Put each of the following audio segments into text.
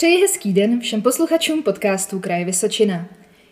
Přeji hezký den všem posluchačům podcastu Kraje Vysočina.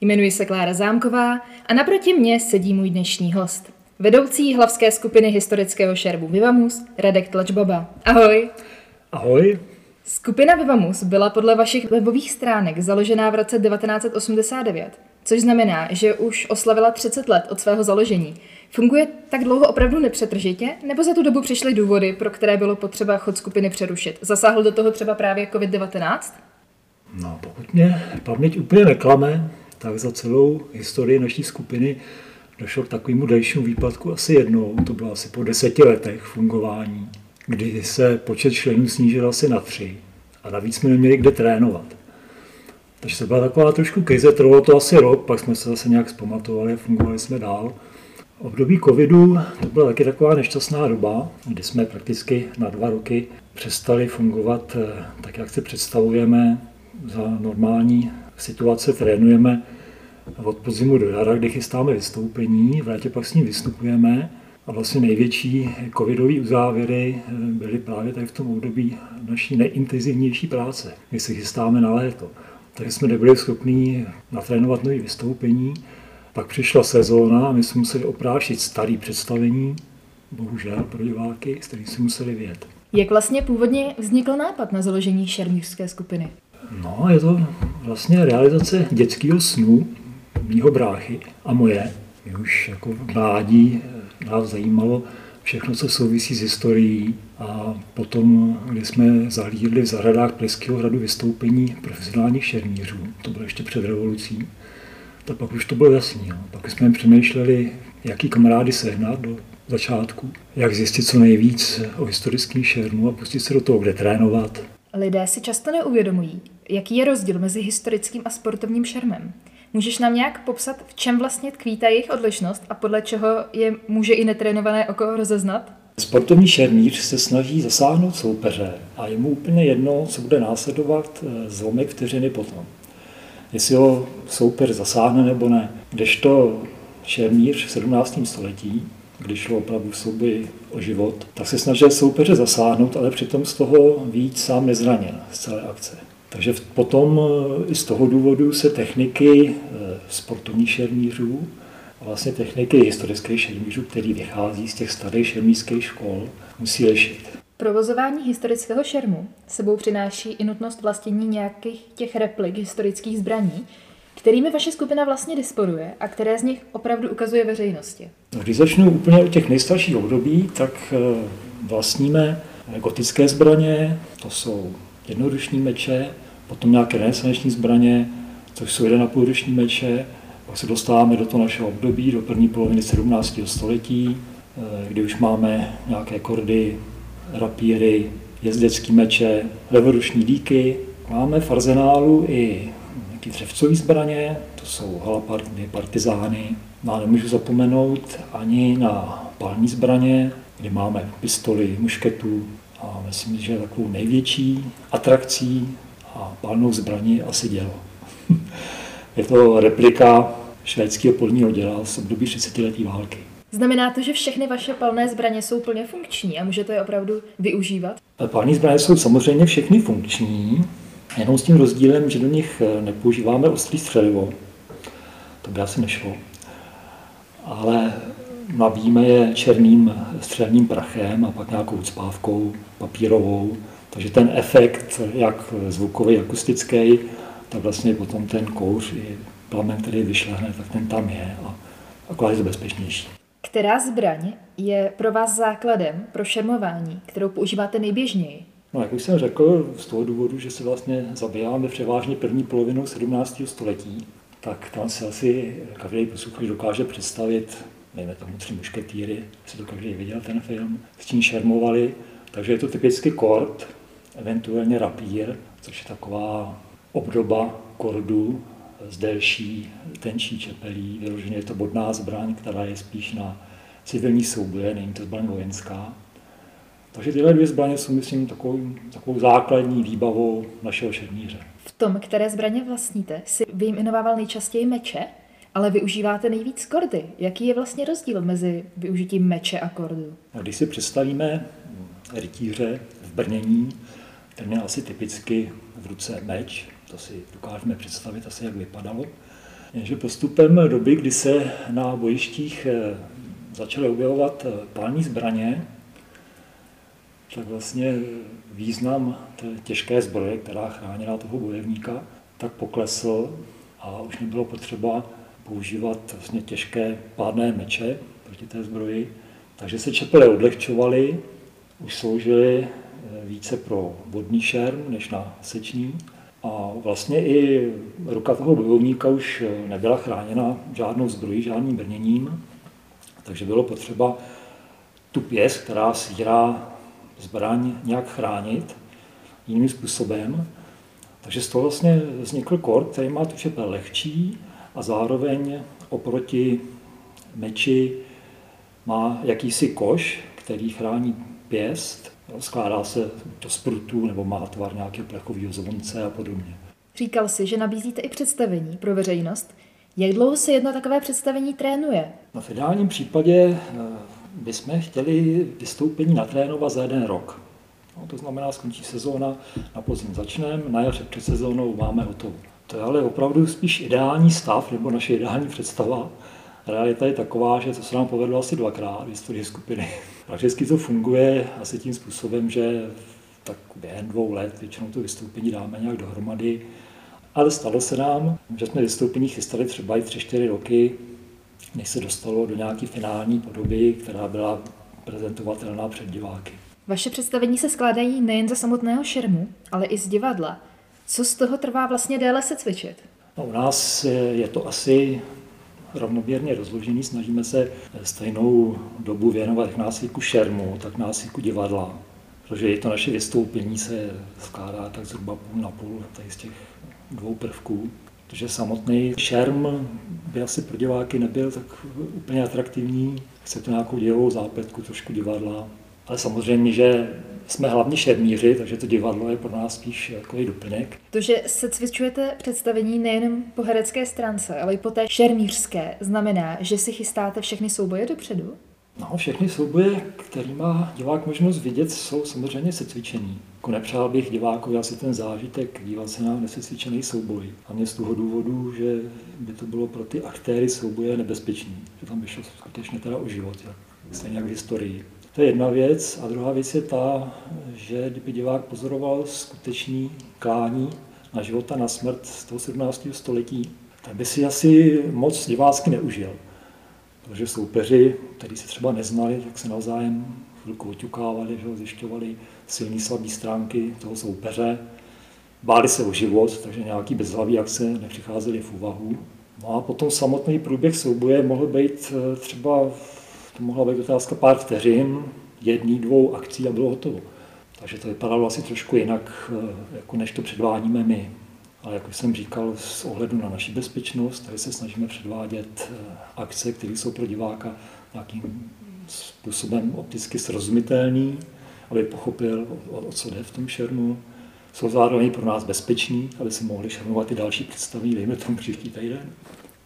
Jmenuji se Klára Zámková a naproti mně sedí můj dnešní host, vedoucí hlavské skupiny historického šerbu Vivamus, Radek Tlačbaba. Ahoj! Ahoj! Skupina Vivamus byla podle vašich webových stránek založená v roce 1989, což znamená, že už oslavila 30 let od svého založení. Funguje tak dlouho opravdu nepřetržitě, nebo za tu dobu přišly důvody, pro které bylo potřeba chod skupiny přerušit? Zasáhl do toho třeba právě COVID-19? No, pokud mě paměť úplně neklame, tak za celou historii naší skupiny došlo k takovému dalšímu výpadku asi jednou, to bylo asi po deseti letech fungování, kdy se počet členů snížil asi na tři a navíc jsme neměli kde trénovat. Takže to byla taková trošku krize, trvalo to asi rok, pak jsme se zase nějak zpamatovali a fungovali jsme dál. Období covidu to byla taky taková nešťastná doba, kdy jsme prakticky na dva roky přestali fungovat eh, tak, jak si představujeme. Za normální situace trénujeme od podzimu do jara, kdy chystáme vystoupení, v létě pak s ním vystupujeme a vlastně největší covidové uzávěry eh, byly právě tady v tom období naší nejintenzivnější práce, kdy se chystáme na léto. Takže jsme nebyli schopni natrénovat nové vystoupení. Pak přišla sezóna a my jsme museli oprášit starý představení, bohužel pro diváky, s kterým jsme museli vyjet. Jak vlastně původně vznikl nápad na založení šermířské skupiny? No, je to vlastně realizace dětského snu mýho bráchy a moje. My už jako v mládí eh, nás zajímalo všechno, co souvisí s historií. A potom, když jsme zahlídli v zahradách Pleského hradu vystoupení profesionálních šermířů, to bylo ještě před revolucí, tak pak už to bylo jasný. No. Pak jsme přemýšleli, jaký kamarády sehnat do začátku, jak zjistit co nejvíc o historickém šermu a pustit se do toho, kde trénovat. Lidé si často neuvědomují, jaký je rozdíl mezi historickým a sportovním šermem. Můžeš nám nějak popsat, v čem vlastně tkví ta jejich odlišnost a podle čeho je může i netrénované oko rozeznat? Sportovní šermíř se snaží zasáhnout soupeře a je mu úplně jedno, co bude následovat eh, zlomek vteřiny potom. Jestli ho soupeř zasáhne nebo ne. Kdežto šermíř v 17. století, když šlo opravdu v souboji o život, tak se snažil soupeře zasáhnout, ale přitom z toho víc sám nezranil z celé akce. Takže potom eh, i z toho důvodu se techniky eh, sportovních šermířů a vlastně techniky historických šermířů, který vychází z těch starých šermířských škol, musí lišit. Provozování historického šermu sebou přináší i nutnost vlastnění nějakých těch replik historických zbraní, kterými vaše skupina vlastně disponuje a které z nich opravdu ukazuje veřejnosti. Když začnu úplně od těch nejstarších období, tak eh, vlastníme gotické zbraně, to jsou jednoruční meče, potom nějaké renesanční zbraně, což jsou 1,5 ruční meče, pak se dostáváme do toho našeho období, do první poloviny 17. století, eh, kdy už máme nějaké kordy, rapíry, jezdecké meče, levoruční díky. Máme v arzenálu i nějaké dřevcové zbraně, to jsou halapardy, partizány. No a nemůžu zapomenout ani na palní zbraně, kdy máme pistoli, mušketu a myslím, že takovou největší atrakcí a palnou zbraní asi dělo. Je to replika švédského polního děla z období 30 letý války. Znamená to, že všechny vaše palné zbraně jsou plně funkční a můžete je opravdu využívat? Palní zbraně jsou samozřejmě všechny funkční, jenom s tím rozdílem, že do nich nepoužíváme ostrý střelivo. To by asi nešlo. Ale nabíjíme je černým střelným prachem a pak nějakou spávkou papírovou. Takže ten efekt, jak zvukový, akustický, tak vlastně potom ten kouř i plamen, který vyšlehne, tak ten tam je a akorát je to bezpečnější. Která zbraň je pro vás základem pro šermování, kterou používáte nejběžněji? No, jak už jsem řekl, z toho důvodu, že se vlastně zabýváme převážně první polovinou 17. století, tak tam si asi každý posluchač dokáže představit, dejme tomu tři mušketýry, si to každý viděl ten film, s tím šermovali, takže je to typicky kord, eventuálně rapír, což je taková obdoba kordu s delší, tenčí čepelí. Vyloženě je to bodná zbraň, která je spíš na civilní souboje, není to zbraň vojenská. Takže tyhle dvě zbraně jsou, myslím, takovou, takovou základní výbavou našeho šermíře. V tom, které zbraně vlastníte, si vyjmenovával nejčastěji meče, ale využíváte nejvíc kordy. Jaký je vlastně rozdíl mezi využitím meče a kordu? A když si představíme rytíře v brnění, ten měl asi typicky v ruce meč, to si dokážeme představit asi, jak vypadalo. Jenže postupem doby, kdy se na bojištích eh, začaly objevovat eh, pální zbraně, tak vlastně význam té těžké zbroje, která chránila toho bojovníka, tak poklesl a už nebylo potřeba používat vlastně těžké pádné meče proti té zbroji. Takže se čepele odlehčovaly, už sloužily eh, více pro vodní šerm než na seční. A vlastně i ruka toho bojovníka už nebyla chráněna žádnou zbrojí, žádným brněním, takže bylo potřeba tu pěst, která svírá zbraň, nějak chránit jiným způsobem. Takže z toho vlastně vznikl kor, který má tu čepel lehčí a zároveň oproti meči má jakýsi koš, který chrání pěst, skládá se do sprutů nebo má tvar nějakého plechového zvonce a podobně. Říkal si, že nabízíte i představení pro veřejnost. Jak dlouho se jedno takové představení trénuje? No v ideálním případě eh, bychom chtěli vystoupení natrénovat za jeden rok. No, to znamená, skončí sezóna, na podzim začneme, na jaře před sezónou máme hotovo. To je ale opravdu spíš ideální stav, nebo naše ideální představa. Realita je taková, že to se nám povedlo asi dvakrát v historii skupiny. Prakticky to funguje asi tím způsobem, že tak během dvou let většinou to vystoupení dáme nějak dohromady. Ale stalo se nám, že jsme vystoupení chystali třeba i tři, čtyři roky, než se dostalo do nějaké finální podoby, která byla prezentovatelná před diváky. Vaše představení se skládají nejen ze samotného šermu, ale i z divadla. Co z toho trvá vlastně déle se cvičit? No, u nás je to asi rovnoměrně rozložený. Snažíme se stejnou dobu věnovat jak násiku šermu, tak násiku divadla. Protože i to naše vystoupení se skládá tak zhruba půl na půl tady z těch dvou prvků. Protože samotný šerm by asi pro diváky nebyl tak úplně atraktivní. Chce to nějakou dějovou zápletku, trošku divadla. Ale samozřejmě, že jsme hlavně šermíři, takže to divadlo je pro nás spíš jako doplněk. To, že se cvičujete představení nejen po herecké stránce, ale i po té šermířské, znamená, že si chystáte všechny souboje dopředu? No, všechny souboje, který má divák možnost vidět, jsou samozřejmě secvičený. Jako nepřál bych divákovi asi ten zážitek dívat se na nesecvičený souboj. A mě z toho důvodu, že by to bylo pro ty aktéry souboje nebezpečný. Že tam by šlo skutečně teda o život, jak, stejně jak v historii. To je jedna věc. A druhá věc je ta, že kdyby divák pozoroval skutečný klání na života na smrt z toho 17. století, tak by si asi moc divácky neužil. Protože soupeři, kteří se třeba neznali, tak se navzájem chvilku oťukávali, že zjišťovali silné slabé stránky toho soupeře, báli se o život, takže nějaký bezhlavý akce nepřicházely v úvahu. No a potom samotný průběh souboje mohl být eh, třeba to mohla být otázka pár vteřin, jedný, dvou akcí a bylo hotovo. Takže to vypadalo asi trošku jinak, eh, jako než to předvádíme my. Ale jak jsem říkal, s ohledu na naši bezpečnost, tady se snažíme předvádět eh, akce, které jsou pro diváka nějakým způsobem opticky srozumitelný, aby pochopil, o, co jde v tom šermu. Jsou zároveň pro nás bezpeční, aby se mohli šermovat i další představy, dejme tomu příští týden.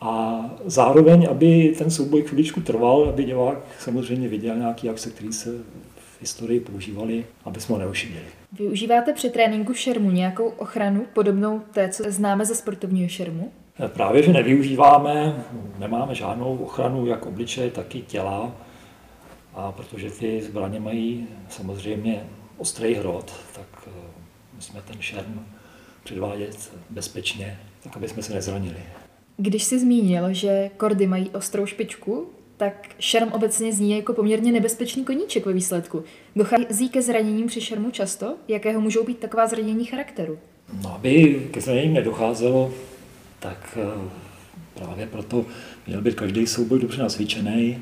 A zároveň, aby ten souboj chviličku trval, aby divák samozřejmě viděl nějaký akce, které se v historii používaly, aby jsme ho neušidili. Využíváte při tréninku šermu nějakou ochranu podobnou té, co známe ze sportovního šermu? Právě, že nevyužíváme, nemáme žádnou ochranu jak obličeje, tak i těla. A protože ty zbraně mají samozřejmě ostrý hrot, tak eh, musíme ten šerm předvádět bezpečně, tak aby jsme se nezranili. Když jsi zmínil, že kordy mají ostrou špičku, tak šerm obecně zní jako poměrně nebezpečný koníček ve výsledku. Dochází ke zraněním při šermu často? Jakého můžou být taková zranění charakteru? No, aby ke zraněním nedocházelo, tak eh, právě proto měl být každý souboj dobře nasvíčený.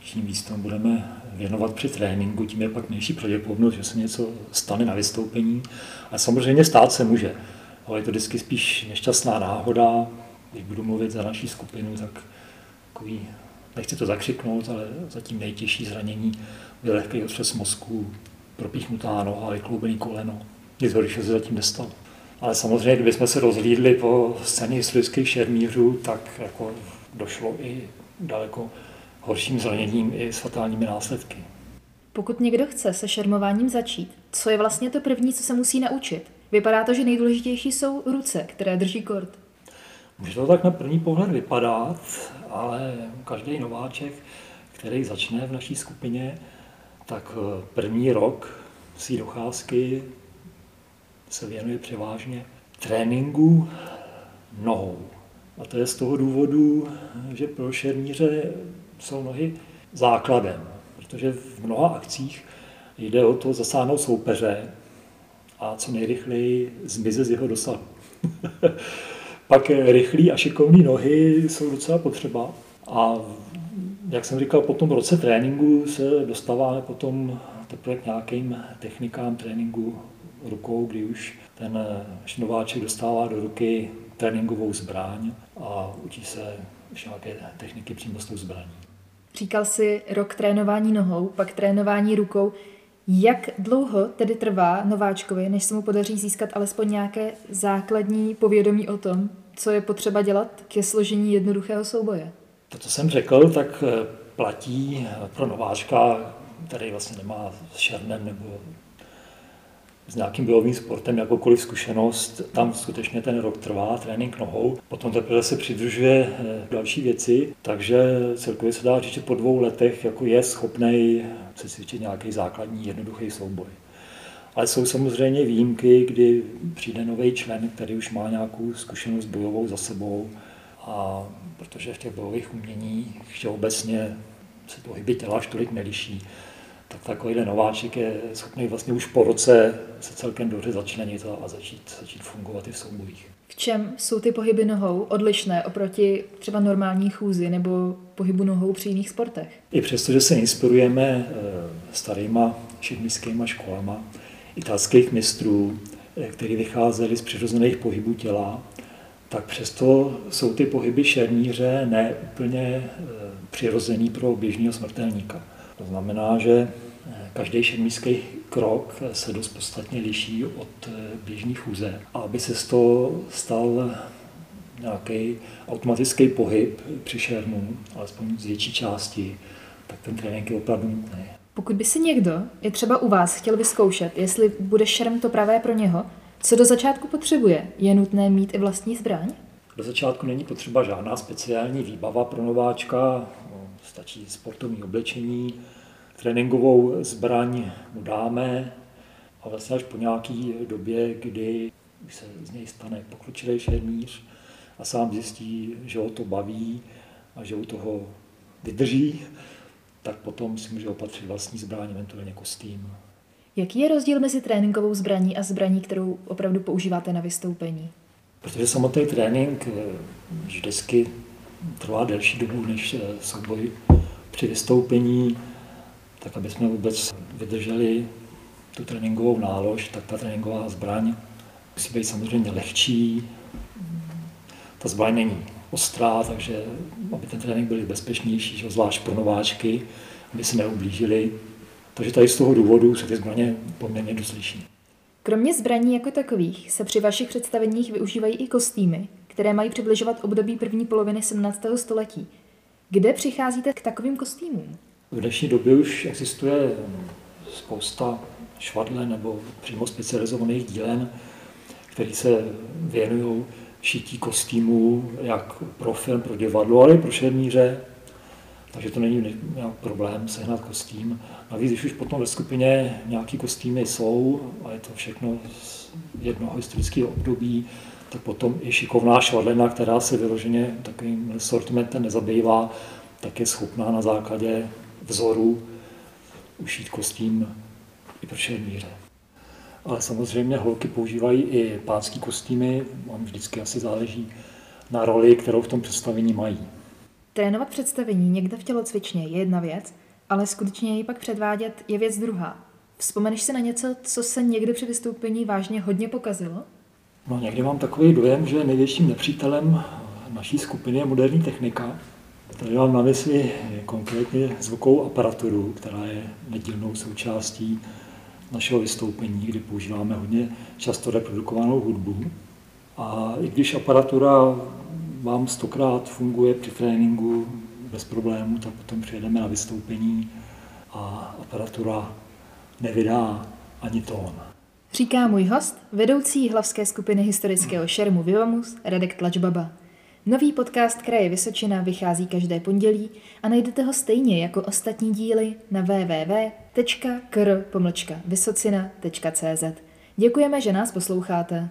Čím víc tomu budeme věnovat při tréninku, tím je pak menší pravděpodobnost, že se něco stane na vystoupení. A samozřejmě stát se může, ale je to vždycky spíš nešťastná náhoda, když budu mluvit za naší skupinu, tak takový, nechci to zakřiknout, ale zatím nejtěžší zranění je lehký otřes mozku, propíchnutá noha, vykloubený koleno. Nic horšího se zatím nestalo. Ale samozřejmě, kdybychom se rozhlídli po scéně historických šermířů, tak jako došlo i daleko horším zraněním i s fatálními následky. Pokud někdo chce se šermováním začít, co je vlastně to první, co se musí naučit? Vypadá to, že nejdůležitější jsou ruce, které drží kort. Může to tak na první pohled vypadat, ale každý nováček, který začne v naší skupině, tak eh, první rok svý docházky se věnuje převážně tréninku nohou. A to je z toho důvodu, že pro šermíře jsou nohy základem, protože v mnoha akcích jde o to zasáhnout soupeře a co nejrychleji zmizet z jeho dosahu. Pak rychlý a šikovný nohy jsou docela potřeba. A jak jsem říkal, po tom roce tréninku se dostáváme potom teprve k nějakým technikám tréninku rukou, kdy už ten nováček dostává do ruky tréninkovou zbraň a učí se nějaké techniky přímo s tou zbraní. Říkal si rok trénování nohou, pak trénování rukou. Jak dlouho tedy trvá nováčkovi, než se mu podaří získat alespoň nějaké základní povědomí o tom, co je potřeba dělat ke složení jednoduchého souboje? To, co jsem řekl, tak eh, platí pro nováčka, který vlastně nemá s šernem nebo s nějakým bojovým sportem jakoukoliv zkušenost, tam skutečně ten rok trvá, trénink nohou, potom teprve se přidružuje eh, další věci, takže celkově se dá říct, že po dvou letech jako je schopný se cvičit nějaký základní jednoduchý souboj. Ale jsou samozřejmě výjimky, kdy přijde nový člen, který už má nějakou zkušenost bojovou za sebou a protože v těch bojových uměních obecně se pohyby těla až tolik neliší, tak takovýhle nováček je schopný vlastně už po roce se celkem dobře začlenit a začít, začít fungovat i v soubojích. V čem jsou ty pohyby nohou odlišné oproti třeba normální chůzi nebo pohybu nohou při jiných sportech? I přesto, že se inspirujeme eh, starýma šedmickýma školama italských mistrů, eh, který vycházeli z přirozených pohybů těla, tak přesto jsou ty pohyby šerníře ne úplně eh, přirozený pro běžného smrtelníka. To znamená, že každý šermířský krok se dost podstatně liší od eh, běžné chůze. A aby se z toho stal nějaký automatický pohyb při šermu, alespoň z větší části, tak ten trénink je opravdu nutný. Pokud by si někdo, je třeba u vás, chtěl vyzkoušet, jestli bude šerm to pravé pro něho, co do začátku potřebuje? Je nutné mít i vlastní zbraň? Do začátku není potřeba žádná speciální výbava pro nováčka, stačí sportovní oblečení, tréninkovou zbraň mu dáme a vlastně až po nějaké době, kdy už se z něj stane pokročilý šermíř a sám zjistí, že ho to baví a že u toho vydrží, tak potom si může opatřit vlastní zbraň, eventuálně kostým. Jaký je rozdíl mezi tréninkovou zbraní a zbraní, kterou opravdu používáte na vystoupení? Protože samotný trénink eh, vždycky trvá delší dobu než eh, souboj při vystoupení, tak aby jsme vůbec vydrželi tu tréninkovou nálož, tak ta tréninková zbraň musí být samozřejmě lehčí. Ta zbraň není ostrá, takže aby ten trénink byl bezpečnější, že zvlášť pro nováčky, aby se neublížili. Takže tady z toho důvodu se ty zbraně poměrně dost liší. Kromě zbraní jako takových se při vašich představeních využívají i kostýmy, které mají přibližovat období první poloviny 17. století. Kde přicházíte k takovým kostýmům? V dnešní době už existuje spousta švadle nebo přímo specializovaných dílen, které se věnují šití kostýmů jak pro film, pro divadlo, ale i pro šermíře. Takže to není problém sehnat kostým. Navíc, když už potom ve skupině nějaký kostýmy jsou, a je to všechno z jednoho historického období, tak potom i šikovná švadlena, která se vyloženě takovým sortimentem nezabývá, tak je schopná na základě vzoru ušít kostým i pro šermíře. Ale samozřejmě holky používají i pánský kostýmy, vám vždycky asi záleží na roli, kterou v tom představení mají. Trénovat představení někde v tělocvičně je jedna věc, ale skutečně ji pak předvádět je věc druhá. Vzpomeneš si na něco, co se někdy při vystoupení vážně hodně pokazilo? No někdy mám takový dojem, že největším nepřítelem naší skupiny je moderní technika. Tady mám na mysli konkrétně zvukovou aparaturu, která je nedílnou součástí našeho vystoupení, kdy používáme hodně často reprodukovanou hudbu. A i když aparatura vám stokrát funguje při tréninku bez problémů, tak potom přijedeme na vystoupení a aparatura nevydá ani tón. Říká můj host, vedoucí hlavské skupiny historického šermu Vivamus, Radek Tlačbaba. Nový podcast Kraje Vysočina vychází každé pondělí a najdete ho stejně jako ostatní díly na www.kr.vysocina.cz. Děkujeme, že nás posloucháte.